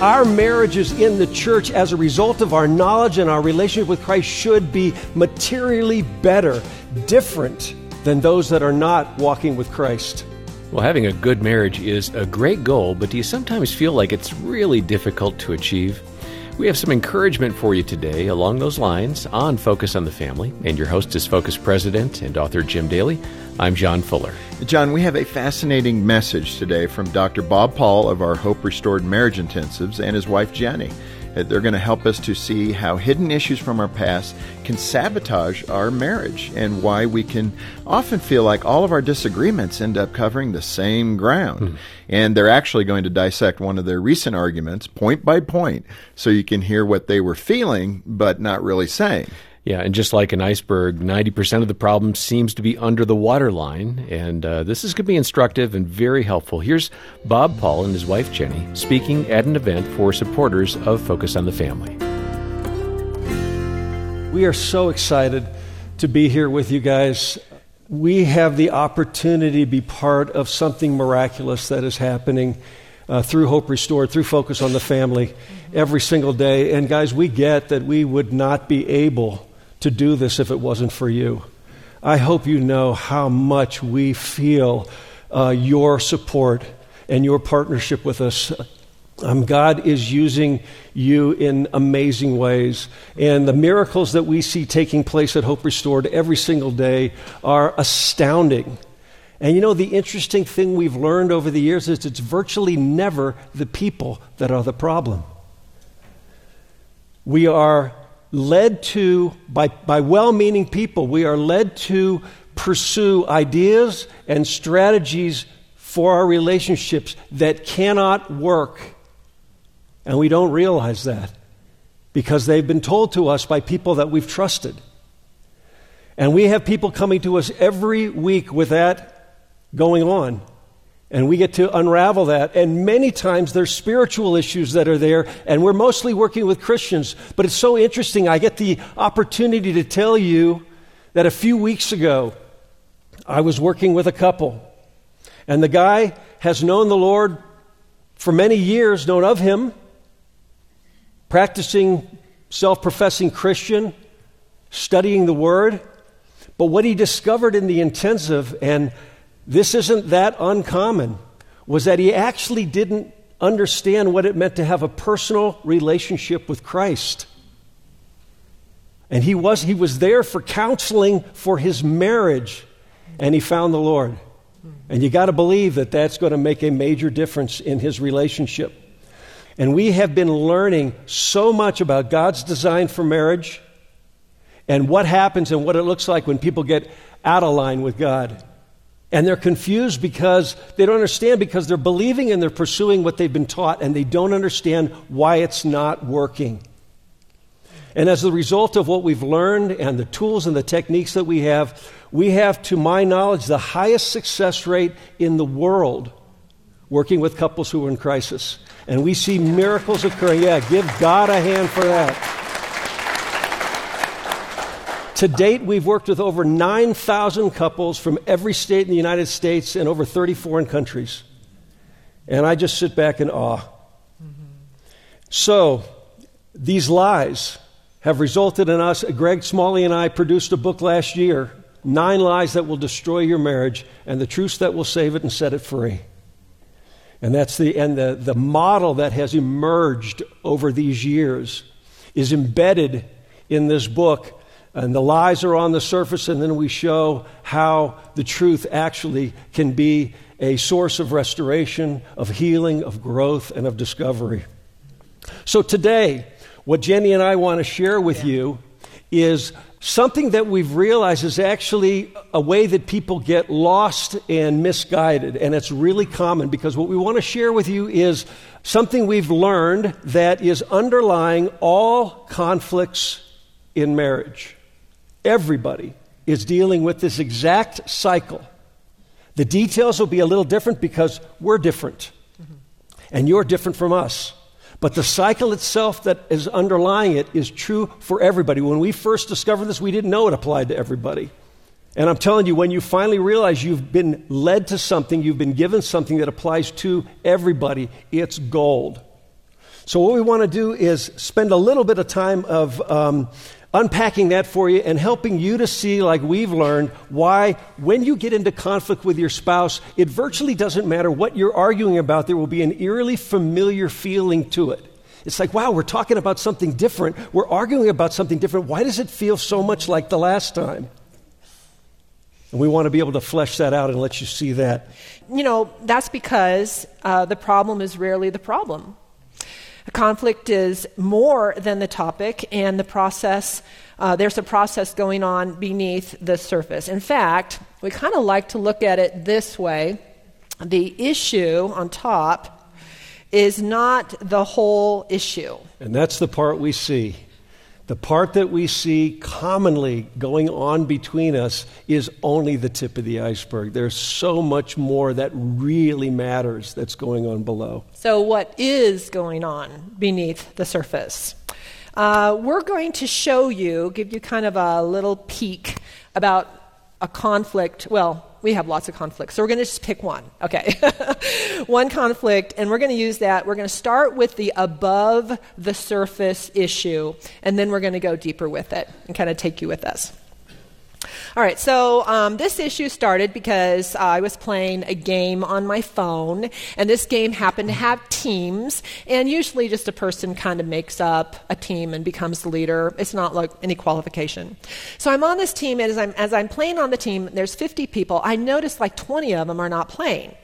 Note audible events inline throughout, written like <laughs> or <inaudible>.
Our marriages in the church, as a result of our knowledge and our relationship with Christ, should be materially better, different than those that are not walking with Christ. Well, having a good marriage is a great goal, but do you sometimes feel like it's really difficult to achieve? We have some encouragement for you today along those lines on Focus on the Family, and your host is Focus President and author Jim Daly. I'm John Fuller. John, we have a fascinating message today from Dr. Bob Paul of our Hope Restored Marriage Intensives and his wife Jenny. They're going to help us to see how hidden issues from our past can sabotage our marriage and why we can often feel like all of our disagreements end up covering the same ground. Mm. And they're actually going to dissect one of their recent arguments point by point so you can hear what they were feeling but not really saying. Yeah, and just like an iceberg, 90% of the problem seems to be under the waterline. And uh, this is going to be instructive and very helpful. Here's Bob Paul and his wife Jenny speaking at an event for supporters of Focus on the Family. We are so excited to be here with you guys. We have the opportunity to be part of something miraculous that is happening uh, through Hope Restored, through Focus on the Family every single day. And guys, we get that we would not be able to do this if it wasn't for you. I hope you know how much we feel uh, your support and your partnership with us. Um, God is using you in amazing ways. And the miracles that we see taking place at Hope Restored every single day are astounding. And you know, the interesting thing we've learned over the years is it's virtually never the people that are the problem. We are led to, by, by well meaning people, we are led to pursue ideas and strategies for our relationships that cannot work. And we don't realize that because they've been told to us by people that we've trusted. And we have people coming to us every week with that going on. And we get to unravel that. And many times there's spiritual issues that are there, and we're mostly working with Christians. But it's so interesting. I get the opportunity to tell you that a few weeks ago, I was working with a couple, and the guy has known the Lord for many years, known of him, practicing self professing Christian, studying the Word. But what he discovered in the intensive, and this isn't that uncommon, was that he actually didn't understand what it meant to have a personal relationship with Christ. And he was, he was there for counseling for his marriage, and he found the Lord. And you got to believe that that's going to make a major difference in his relationship. And we have been learning so much about God's design for marriage and what happens and what it looks like when people get out of line with God. And they're confused because they don't understand because they're believing and they're pursuing what they've been taught and they don't understand why it's not working. And as a result of what we've learned and the tools and the techniques that we have, we have, to my knowledge, the highest success rate in the world working with couples who are in crisis. And we see miracles occurring. Yeah, give God a hand for that. To date, we've worked with over 9,000 couples from every state in the United States and over 30 foreign countries. And I just sit back in awe. So, these lies have resulted in us. Greg Smalley and I produced a book last year Nine Lies That Will Destroy Your Marriage and the Truths That Will Save It and Set It Free. And that's the, and the, the model that has emerged over these years is embedded in this book and the lies are on the surface, and then we show how the truth actually can be a source of restoration, of healing, of growth, and of discovery. So today, what Jenny and I want to share with yeah. you is something that we've realized is actually a way that people get lost and misguided. And it's really common because what we want to share with you is something we've learned that is underlying all conflicts in marriage. Everybody is dealing with this exact cycle. The details will be a little different because we're different. Mm-hmm. And you're different from us. But the cycle itself that is underlying it is true for everybody. When we first discovered this, we didn't know it applied to everybody. And I'm telling you, when you finally realize you've been led to something, you've been given something that applies to everybody, it's gold. So, what we want to do is spend a little bit of time of um, unpacking that for you and helping you to see, like we've learned, why when you get into conflict with your spouse, it virtually doesn't matter what you're arguing about, there will be an eerily familiar feeling to it. It's like, wow, we're talking about something different. We're arguing about something different. Why does it feel so much like the last time? And we want to be able to flesh that out and let you see that. You know, that's because uh, the problem is rarely the problem. A conflict is more than the topic, and the process, uh, there's a process going on beneath the surface. In fact, we kind of like to look at it this way the issue on top is not the whole issue. And that's the part we see. The part that we see commonly going on between us is only the tip of the iceberg. There's so much more that really matters that's going on below. So, what is going on beneath the surface? Uh, we're going to show you, give you kind of a little peek about a conflict. Well, we have lots of conflicts. So we're going to just pick one. Okay. <laughs> one conflict, and we're going to use that. We're going to start with the above the surface issue, and then we're going to go deeper with it and kind of take you with us. All right, so um, this issue started because uh, I was playing a game on my phone, and this game happened to have teams, and usually just a person kind of makes up a team and becomes the leader. It's not like any qualification. So I'm on this team, and as I'm, as I'm playing on the team, there's 50 people. I notice like 20 of them are not playing.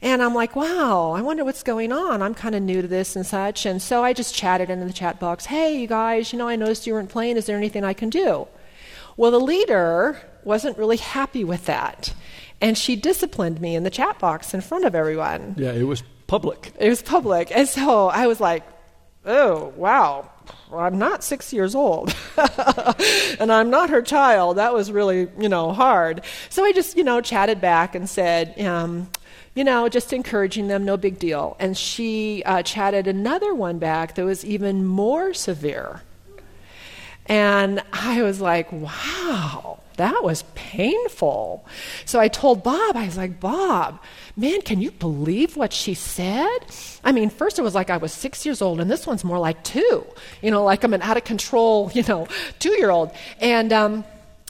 And I'm like, wow, I wonder what's going on. I'm kind of new to this and such. And so I just chatted in the chat box, hey, you guys, you know, I noticed you weren't playing. Is there anything I can do? Well, the leader wasn't really happy with that. And she disciplined me in the chat box in front of everyone. Yeah, it was public. It was public. And so I was like, oh, wow. I'm not six years old. <laughs> and I'm not her child. That was really, you know, hard. So I just, you know, chatted back and said, um, you know, just encouraging them, no big deal. And she uh, chatted another one back that was even more severe. And I was like, wow, that was painful. So I told Bob, I was like, Bob, man, can you believe what she said? I mean, first it was like I was six years old, and this one's more like two, you know, like I'm an out of control, <laughs> you know, two year old. And, um,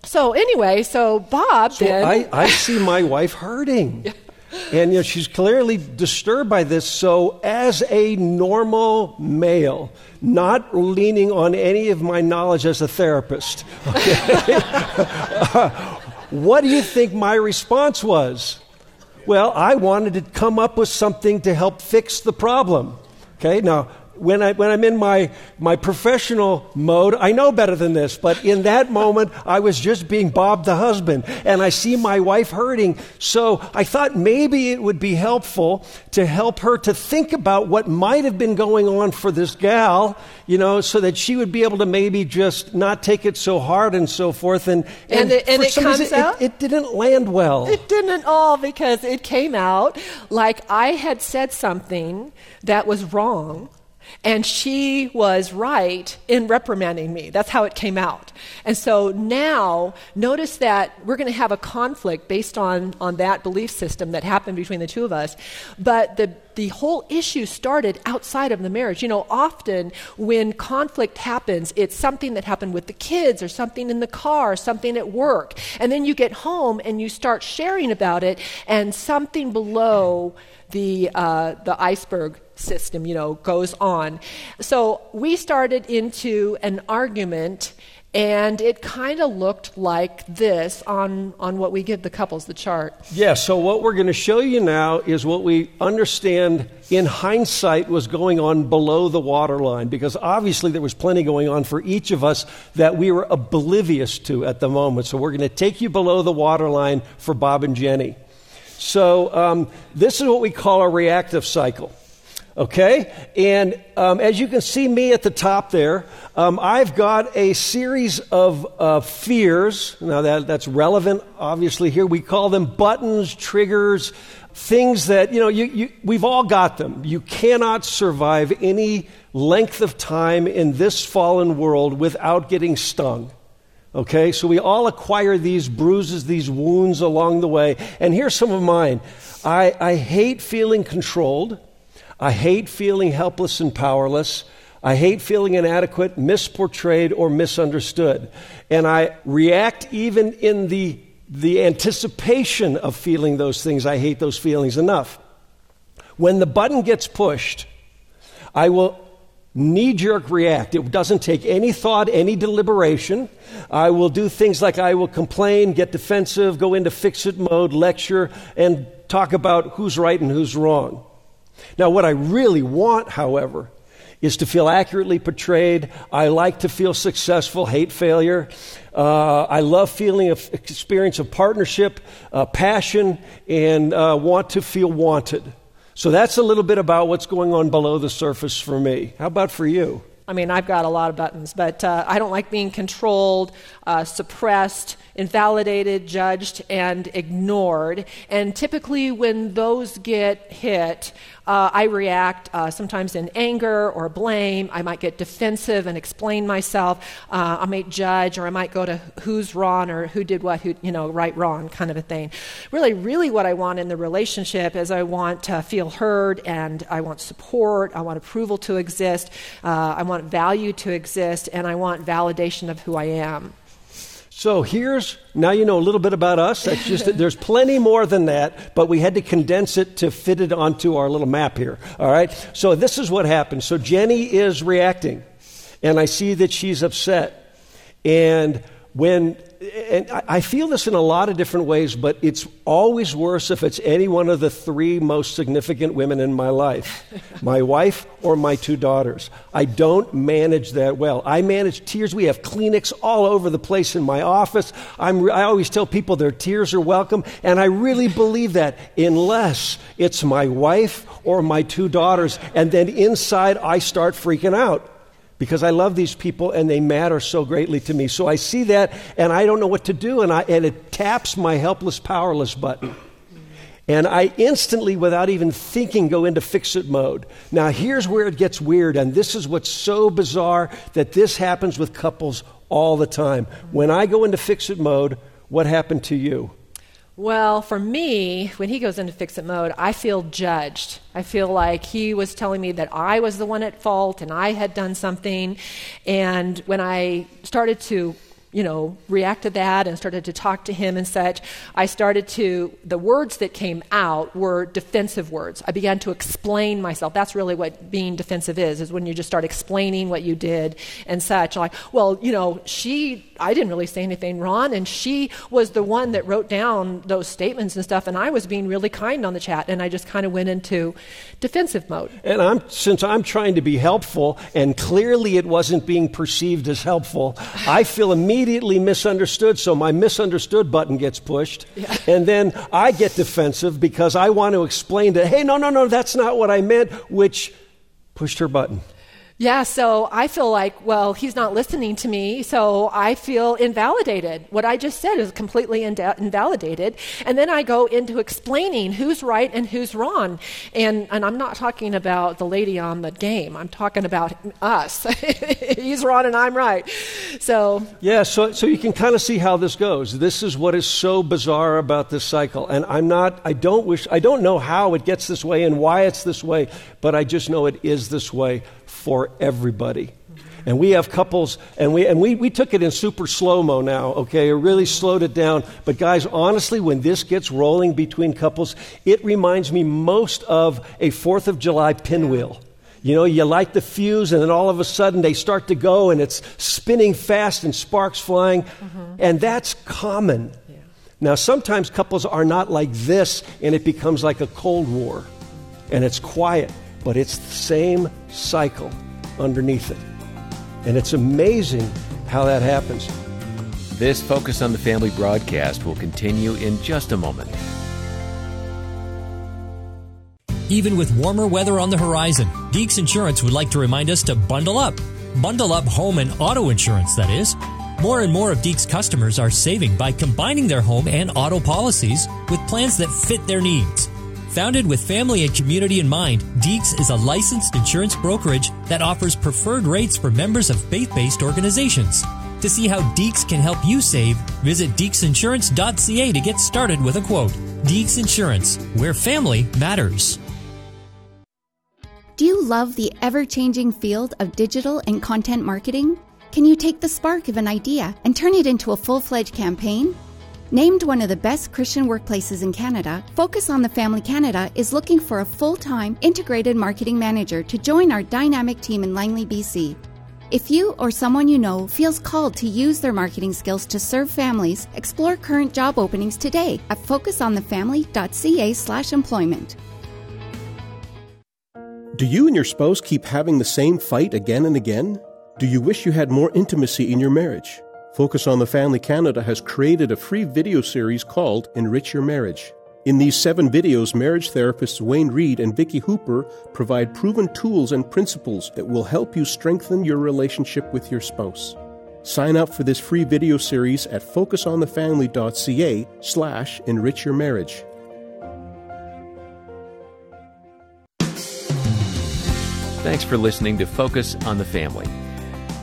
so anyway, so Bob so. I, I see my wife hurting. <laughs> And you know, she's clearly disturbed by this. So, as a normal male, not leaning on any of my knowledge as a therapist, okay, <laughs> uh, what do you think my response was? Well, I wanted to come up with something to help fix the problem. Okay, now when, I, when I'm in my, my professional mode, I know better than this, but in that moment, I was just being Bob the husband, and I see my wife hurting. So I thought maybe it would be helpful to help her to think about what might have been going on for this gal, you know, so that she would be able to maybe just not take it so hard and so forth. And, and, and it, and it comes reason, out? It, it didn't land well. It didn't at all because it came out like I had said something that was wrong and she was right in reprimanding me. That's how it came out. And so now, notice that we're going to have a conflict based on, on that belief system that happened between the two of us. But the, the whole issue started outside of the marriage. You know, often when conflict happens, it's something that happened with the kids or something in the car, or something at work. And then you get home and you start sharing about it, and something below the, uh, the iceberg system, you know, goes on. So we started into an argument And it kind of looked like this on, on what we give the couples, the chart. Yeah, so what we're going to show you now is what we understand in hindsight was going on below the waterline, because obviously there was plenty going on for each of us that we were oblivious to at the moment. So we're going to take you below the waterline for Bob and Jenny. So um, this is what we call a reactive cycle. Okay? And um, as you can see me at the top there, um, I've got a series of uh, fears. Now, that, that's relevant, obviously, here. We call them buttons, triggers, things that, you know, you, you, we've all got them. You cannot survive any length of time in this fallen world without getting stung. Okay? So we all acquire these bruises, these wounds along the way. And here's some of mine I, I hate feeling controlled. I hate feeling helpless and powerless. I hate feeling inadequate, misportrayed, or misunderstood. And I react even in the, the anticipation of feeling those things. I hate those feelings enough. When the button gets pushed, I will knee jerk react. It doesn't take any thought, any deliberation. I will do things like I will complain, get defensive, go into fix it mode, lecture, and talk about who's right and who's wrong. Now, what I really want, however, is to feel accurately portrayed. I like to feel successful, hate failure. Uh, I love feeling experience of partnership, uh, passion, and uh, want to feel wanted. So that's a little bit about what's going on below the surface for me. How about for you? I mean, I've got a lot of buttons, but uh, I don't like being controlled, uh, suppressed, invalidated, judged, and ignored. And typically, when those get hit, uh, I react uh, sometimes in anger or blame. I might get defensive and explain myself. Uh, I might judge, or I might go to who's wrong or who did what, who, you know, right, wrong kind of a thing. Really, really, what I want in the relationship is I want to feel heard and I want support. I want approval to exist. Uh, I want value to exist, and I want validation of who I am. So here's now you know a little bit about us. That's just there's plenty more than that, but we had to condense it to fit it onto our little map here. All right. So this is what happened. So Jenny is reacting, and I see that she's upset, and when and I feel this in a lot of different ways, but it's always worse if it's any one of the three most significant women in my life <laughs> my wife or my two daughters. I don't manage that well. I manage tears. We have Kleenex all over the place in my office. I'm, I always tell people their tears are welcome, and I really <laughs> believe that unless it's my wife or my two daughters, and then inside I start freaking out because I love these people and they matter so greatly to me. So I see that and I don't know what to do, and, I, and it taps my helpless, powerless button. And I instantly, without even thinking, go into fix it mode. Now, here's where it gets weird, and this is what's so bizarre that this happens with couples all the time. When I go into fix it mode, what happened to you? Well, for me, when he goes into fix it mode, I feel judged. I feel like he was telling me that I was the one at fault and I had done something. And when I started to you know, react to that and started to talk to him and such, I started to, the words that came out were defensive words. I began to explain myself. That's really what being defensive is, is when you just start explaining what you did and such. Like, well, you know, she, I didn't really say anything wrong, and she was the one that wrote down those statements and stuff, and I was being really kind on the chat, and I just kind of went into defensive mode. And I'm, since I'm trying to be helpful, and clearly it wasn't being perceived as helpful, I feel immediately immediately misunderstood, so my misunderstood button gets pushed. Yeah. And then I get defensive because I want to explain to, hey, no, no, no, that's not what I meant, which pushed her button. Yeah, so I feel like, well, he's not listening to me, so I feel invalidated. What I just said is completely invalidated. And then I go into explaining who's right and who's wrong. And, and I'm not talking about the lady on the game, I'm talking about us. <laughs> he's wrong and I'm right. So. Yeah, so, so you can kind of see how this goes. This is what is so bizarre about this cycle. And I'm not, I don't wish, I don't know how it gets this way and why it's this way, but I just know it is this way for everybody. And we have couples, and we, and we, we took it in super slow mo now, okay? It really slowed it down. But, guys, honestly, when this gets rolling between couples, it reminds me most of a Fourth of July pinwheel. You know, you light the fuse, and then all of a sudden they start to go, and it's spinning fast and sparks flying. Mm-hmm. And that's common. Yeah. Now, sometimes couples are not like this, and it becomes like a Cold War, and it's quiet, but it's the same cycle underneath it. And it's amazing how that happens. This Focus on the Family broadcast will continue in just a moment. Even with warmer weather on the horizon, Deeks Insurance would like to remind us to bundle up. Bundle up home and auto insurance, that is. More and more of Deeks customers are saving by combining their home and auto policies with plans that fit their needs. Founded with family and community in mind, Deeks is a licensed insurance brokerage that offers preferred rates for members of faith based organizations. To see how Deeks can help you save, visit deeksinsurance.ca to get started with a quote. Deeks Insurance, where family matters. Do you love the ever changing field of digital and content marketing? Can you take the spark of an idea and turn it into a full fledged campaign? Named one of the best Christian workplaces in Canada, Focus on the Family Canada is looking for a full time integrated marketing manager to join our dynamic team in Langley, BC. If you or someone you know feels called to use their marketing skills to serve families, explore current job openings today at focusonthefamily.ca/employment. Do you and your spouse keep having the same fight again and again? Do you wish you had more intimacy in your marriage? Focus on the Family Canada has created a free video series called Enrich Your Marriage. In these seven videos, marriage therapists Wayne Reed and Vicki Hooper provide proven tools and principles that will help you strengthen your relationship with your spouse. Sign up for this free video series at focusonthefamily.ca slash enrich your marriage. Thanks for listening to Focus on the Family.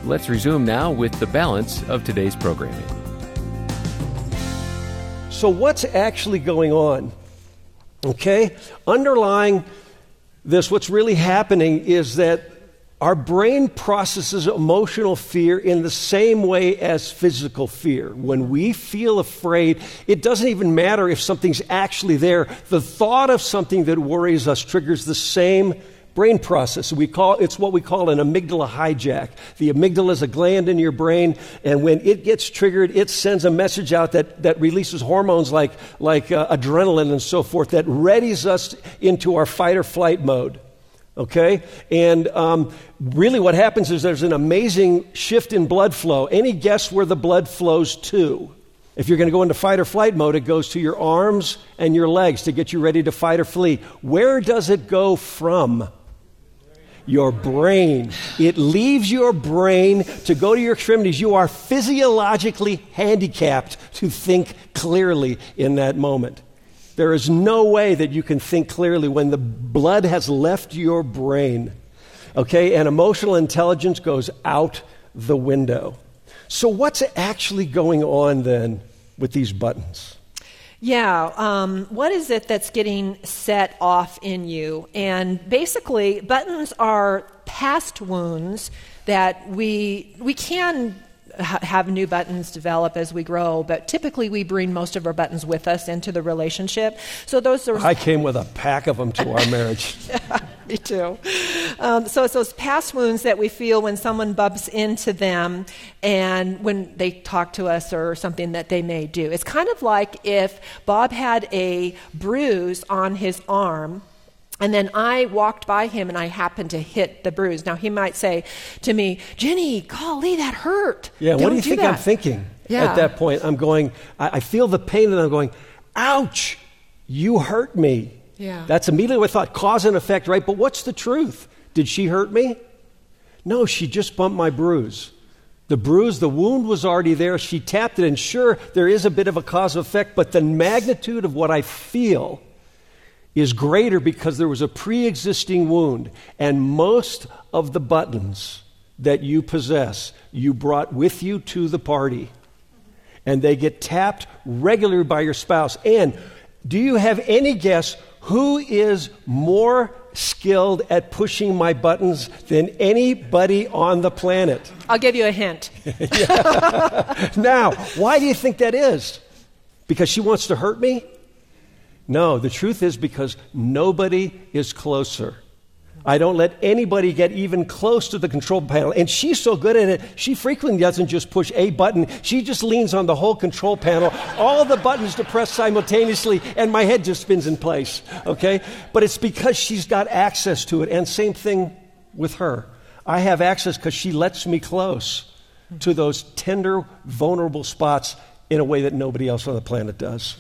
Let's resume now with the balance of today's programming. So, what's actually going on? Okay? Underlying this, what's really happening is that our brain processes emotional fear in the same way as physical fear. When we feel afraid, it doesn't even matter if something's actually there. The thought of something that worries us triggers the same brain process. We call, it's what we call an amygdala hijack. The amygdala is a gland in your brain, and when it gets triggered, it sends a message out that, that releases hormones like, like uh, adrenaline and so forth that readies us into our fight or flight mode. Okay? And um, really, what happens is there's an amazing shift in blood flow. Any guess where the blood flows to? If you're going to go into fight or flight mode, it goes to your arms and your legs to get you ready to fight or flee. Where does it go from? Your brain. It leaves your brain to go to your extremities. You are physiologically handicapped to think clearly in that moment. There is no way that you can think clearly when the blood has left your brain. Okay? And emotional intelligence goes out the window. So, what's actually going on then with these buttons? Yeah, um, what is it that's getting set off in you? And basically, buttons are past wounds that we we can have new buttons develop as we grow, but typically we bring most of our buttons with us into the relationship. So those are. I came with a pack of them to our marriage. yeah, <laughs> <laughs> me too. Um, so it's those past wounds that we feel when someone bumps into them and when they talk to us or something that they may do. It's kind of like if Bob had a bruise on his arm and then I walked by him and I happened to hit the bruise. Now he might say to me, Jenny, golly, that hurt. Yeah, Don't what do you do think that. I'm thinking Yeah. at that point? I'm going, I, I feel the pain and I'm going, ouch, you hurt me. Yeah. That's immediately what I thought, cause and effect, right? But what's the truth? Did she hurt me? No, she just bumped my bruise. The bruise, the wound was already there. She tapped it, and sure, there is a bit of a cause and effect, but the magnitude of what I feel is greater because there was a pre existing wound. And most of the buttons that you possess, you brought with you to the party. And they get tapped regularly by your spouse. And do you have any guess who is more skilled at pushing my buttons than anybody on the planet? I'll give you a hint. <laughs> <laughs> now, why do you think that is? Because she wants to hurt me? No, the truth is because nobody is closer I don't let anybody get even close to the control panel. And she's so good at it, she frequently doesn't just push a button, she just leans on the whole control panel, all the buttons to press simultaneously, and my head just spins in place. Okay? But it's because she's got access to it. And same thing with her. I have access because she lets me close to those tender, vulnerable spots in a way that nobody else on the planet does.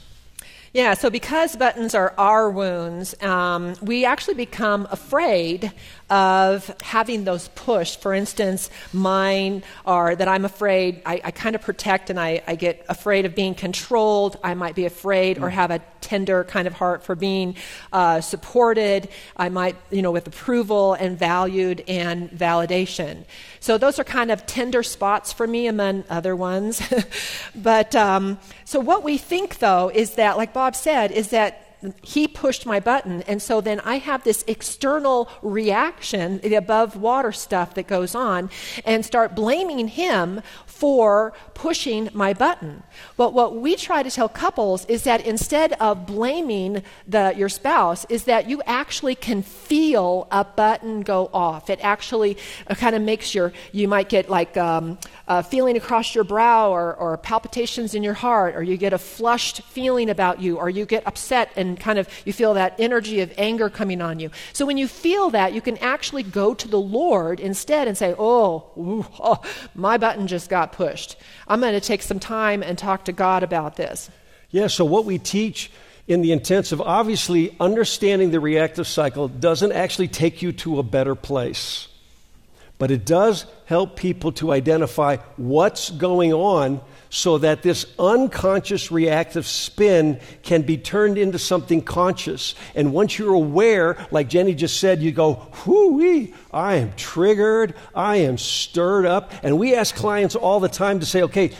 Yeah, so because buttons are our wounds, um, we actually become afraid of having those pushed. For instance, mine are that I'm afraid, I, I kind of protect and I, I, get afraid of being controlled. I might be afraid or have a tender kind of heart for being uh, supported. I might, you know, with approval and valued and validation. So those are kind of tender spots for me among other ones. <laughs> but um, so what we think though is that, like Bob said, is that he pushed my button. And so then I have this external reaction, the above water stuff that goes on, and start blaming him for pushing my button. But what we try to tell couples is that instead of blaming the, your spouse, is that you actually can feel a button go off. It actually uh, kind of makes your, you might get like um, a feeling across your brow or, or palpitations in your heart, or you get a flushed feeling about you, or you get upset and kind of you feel that energy of anger coming on you. So when you feel that, you can actually go to the Lord instead and say, oh, ooh, <laughs> oh my button just got pushed. I'm going to take some time and talk to God about this. Yeah, so what we teach in the intensive, obviously, understanding the reactive cycle doesn't actually take you to a better place. But it does help people to identify what's going on so that this unconscious reactive spin can be turned into something conscious. And once you're aware, like Jenny just said, you go, whoo I am triggered, I am stirred up. And we ask clients all the time to say, okay,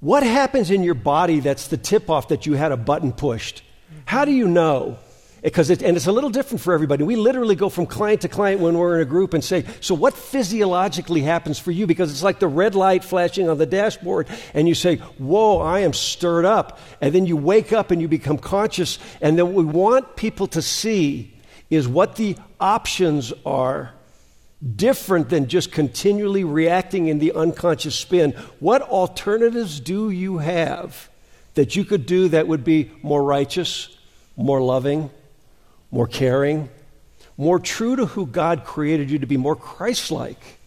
what happens in your body that's the tip off that you had a button pushed? How do you know? Because it, and it's a little different for everybody. We literally go from client to client when we're in a group and say, "So what physiologically happens for you?" Because it's like the red light flashing on the dashboard, and you say, "Whoa, I am stirred up," and then you wake up and you become conscious. And then what we want people to see is what the options are, different than just continually reacting in the unconscious spin. What alternatives do you have that you could do that would be more righteous, more loving? More caring, more true to who God created you to be, more Christ like.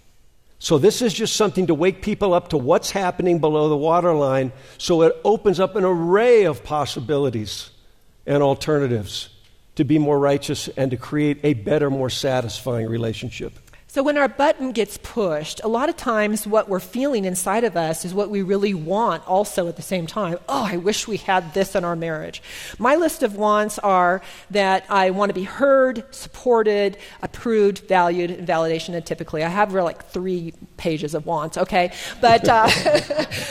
So, this is just something to wake people up to what's happening below the waterline so it opens up an array of possibilities and alternatives to be more righteous and to create a better, more satisfying relationship. So, when our button gets pushed, a lot of times what we're feeling inside of us is what we really want also at the same time. Oh, I wish we had this in our marriage. My list of wants are that I want to be heard, supported, approved, valued, and validation. And typically, I have like three pages of wants, okay? But, uh,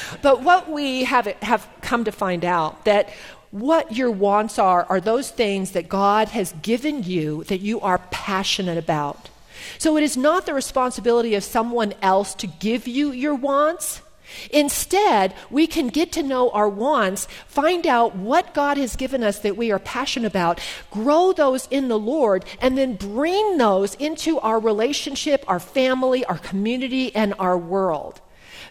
<laughs> but what we have, have come to find out that what your wants are are those things that God has given you that you are passionate about. So it is not the responsibility of someone else to give you your wants. Instead, we can get to know our wants, find out what God has given us that we are passionate about, grow those in the Lord, and then bring those into our relationship, our family, our community, and our world.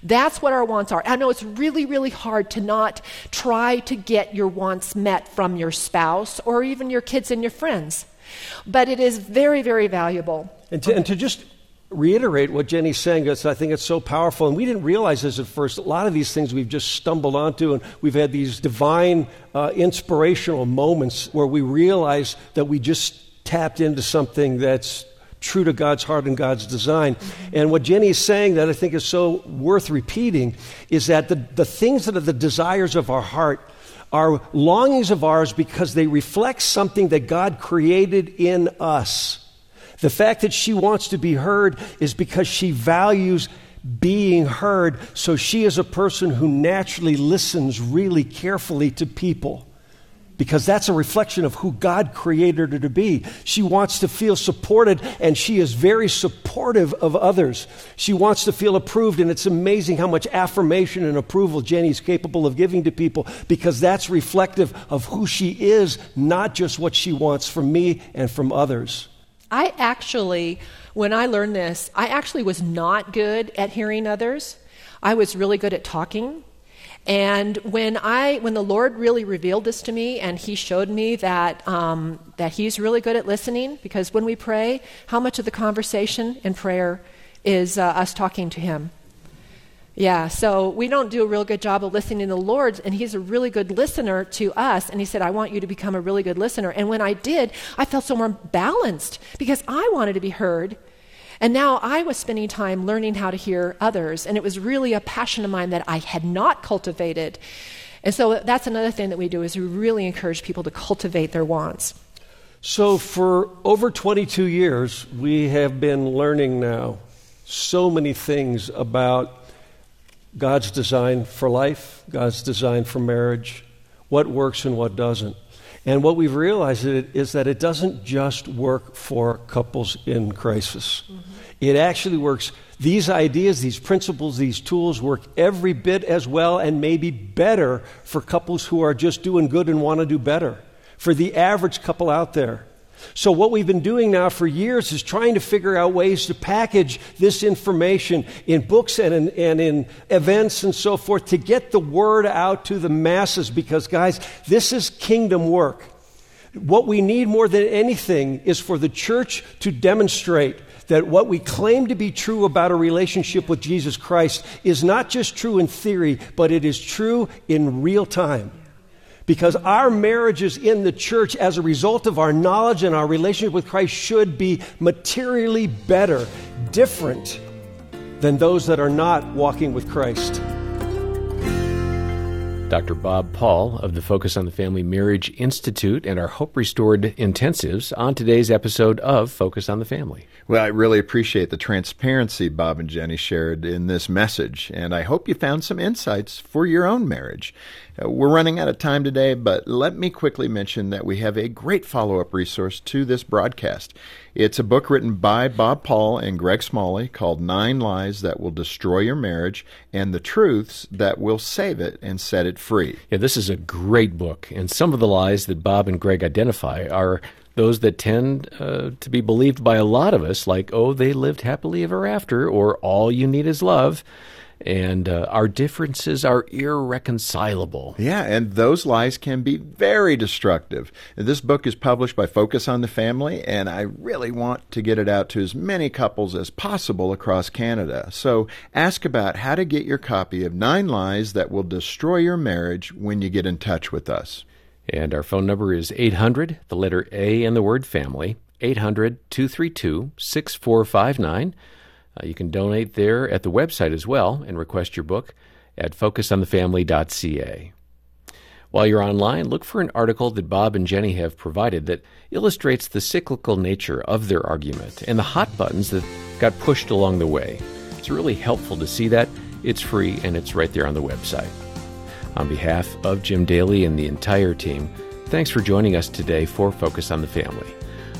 That's what our wants are. I know it's really, really hard to not try to get your wants met from your spouse or even your kids and your friends, but it is very, very valuable. And to, and to just reiterate what Jenny's saying, because I think it's so powerful. And we didn't realize this at first. A lot of these things we've just stumbled onto, and we've had these divine, uh, inspirational moments where we realize that we just tapped into something that's true to God's heart and God's design. Mm-hmm. And what Jenny is saying that I think is so worth repeating is that the, the things that are the desires of our heart are longings of ours because they reflect something that God created in us. The fact that she wants to be heard is because she values being heard. So she is a person who naturally listens really carefully to people because that's a reflection of who God created her to be. She wants to feel supported, and she is very supportive of others. She wants to feel approved, and it's amazing how much affirmation and approval Jenny's capable of giving to people because that's reflective of who she is, not just what she wants from me and from others. I actually, when I learned this, I actually was not good at hearing others. I was really good at talking. And when I, when the Lord really revealed this to me, and He showed me that um, that He's really good at listening, because when we pray, how much of the conversation in prayer is uh, us talking to Him? Yeah, so we don't do a real good job of listening to the Lord, and He's a really good listener to us. And He said, I want you to become a really good listener. And when I did, I felt so more balanced because I wanted to be heard and now I was spending time learning how to hear others, and it was really a passion of mine that I had not cultivated. And so that's another thing that we do is we really encourage people to cultivate their wants. So for over 22 years, we have been learning now so many things about God's design for life, God's design for marriage, what works and what doesn't. And what we've realized is that it doesn't just work for couples in crisis. Mm-hmm. It actually works. These ideas, these principles, these tools work every bit as well and maybe better for couples who are just doing good and want to do better, for the average couple out there. So, what we've been doing now for years is trying to figure out ways to package this information in books and in, and in events and so forth to get the word out to the masses because, guys, this is kingdom work. What we need more than anything is for the church to demonstrate that what we claim to be true about a relationship with Jesus Christ is not just true in theory, but it is true in real time. Because our marriages in the church, as a result of our knowledge and our relationship with Christ, should be materially better, different than those that are not walking with Christ. Dr. Bob Paul of the Focus on the Family Marriage Institute and our Hope Restored intensives on today's episode of Focus on the Family. Well, I really appreciate the transparency Bob and Jenny shared in this message, and I hope you found some insights for your own marriage. Uh, we're running out of time today, but let me quickly mention that we have a great follow up resource to this broadcast. It's a book written by Bob Paul and Greg Smalley called Nine Lies That Will Destroy Your Marriage and the Truths That Will Save It and Set It Free. Yeah, this is a great book, and some of the lies that Bob and Greg identify are those that tend uh, to be believed by a lot of us, like, oh, they lived happily ever after, or all you need is love and uh, our differences are irreconcilable. Yeah, and those lies can be very destructive. This book is published by Focus on the Family, and I really want to get it out to as many couples as possible across Canada. So ask about how to get your copy of Nine Lies That Will Destroy Your Marriage when you get in touch with us. And our phone number is 800, the letter A and the word family, 800 232 6459. Uh, you can donate there at the website as well and request your book at focusonthefamily.ca. While you're online, look for an article that Bob and Jenny have provided that illustrates the cyclical nature of their argument and the hot buttons that got pushed along the way. It's really helpful to see that. It's free and it's right there on the website. On behalf of Jim Daly and the entire team, thanks for joining us today for Focus on the Family.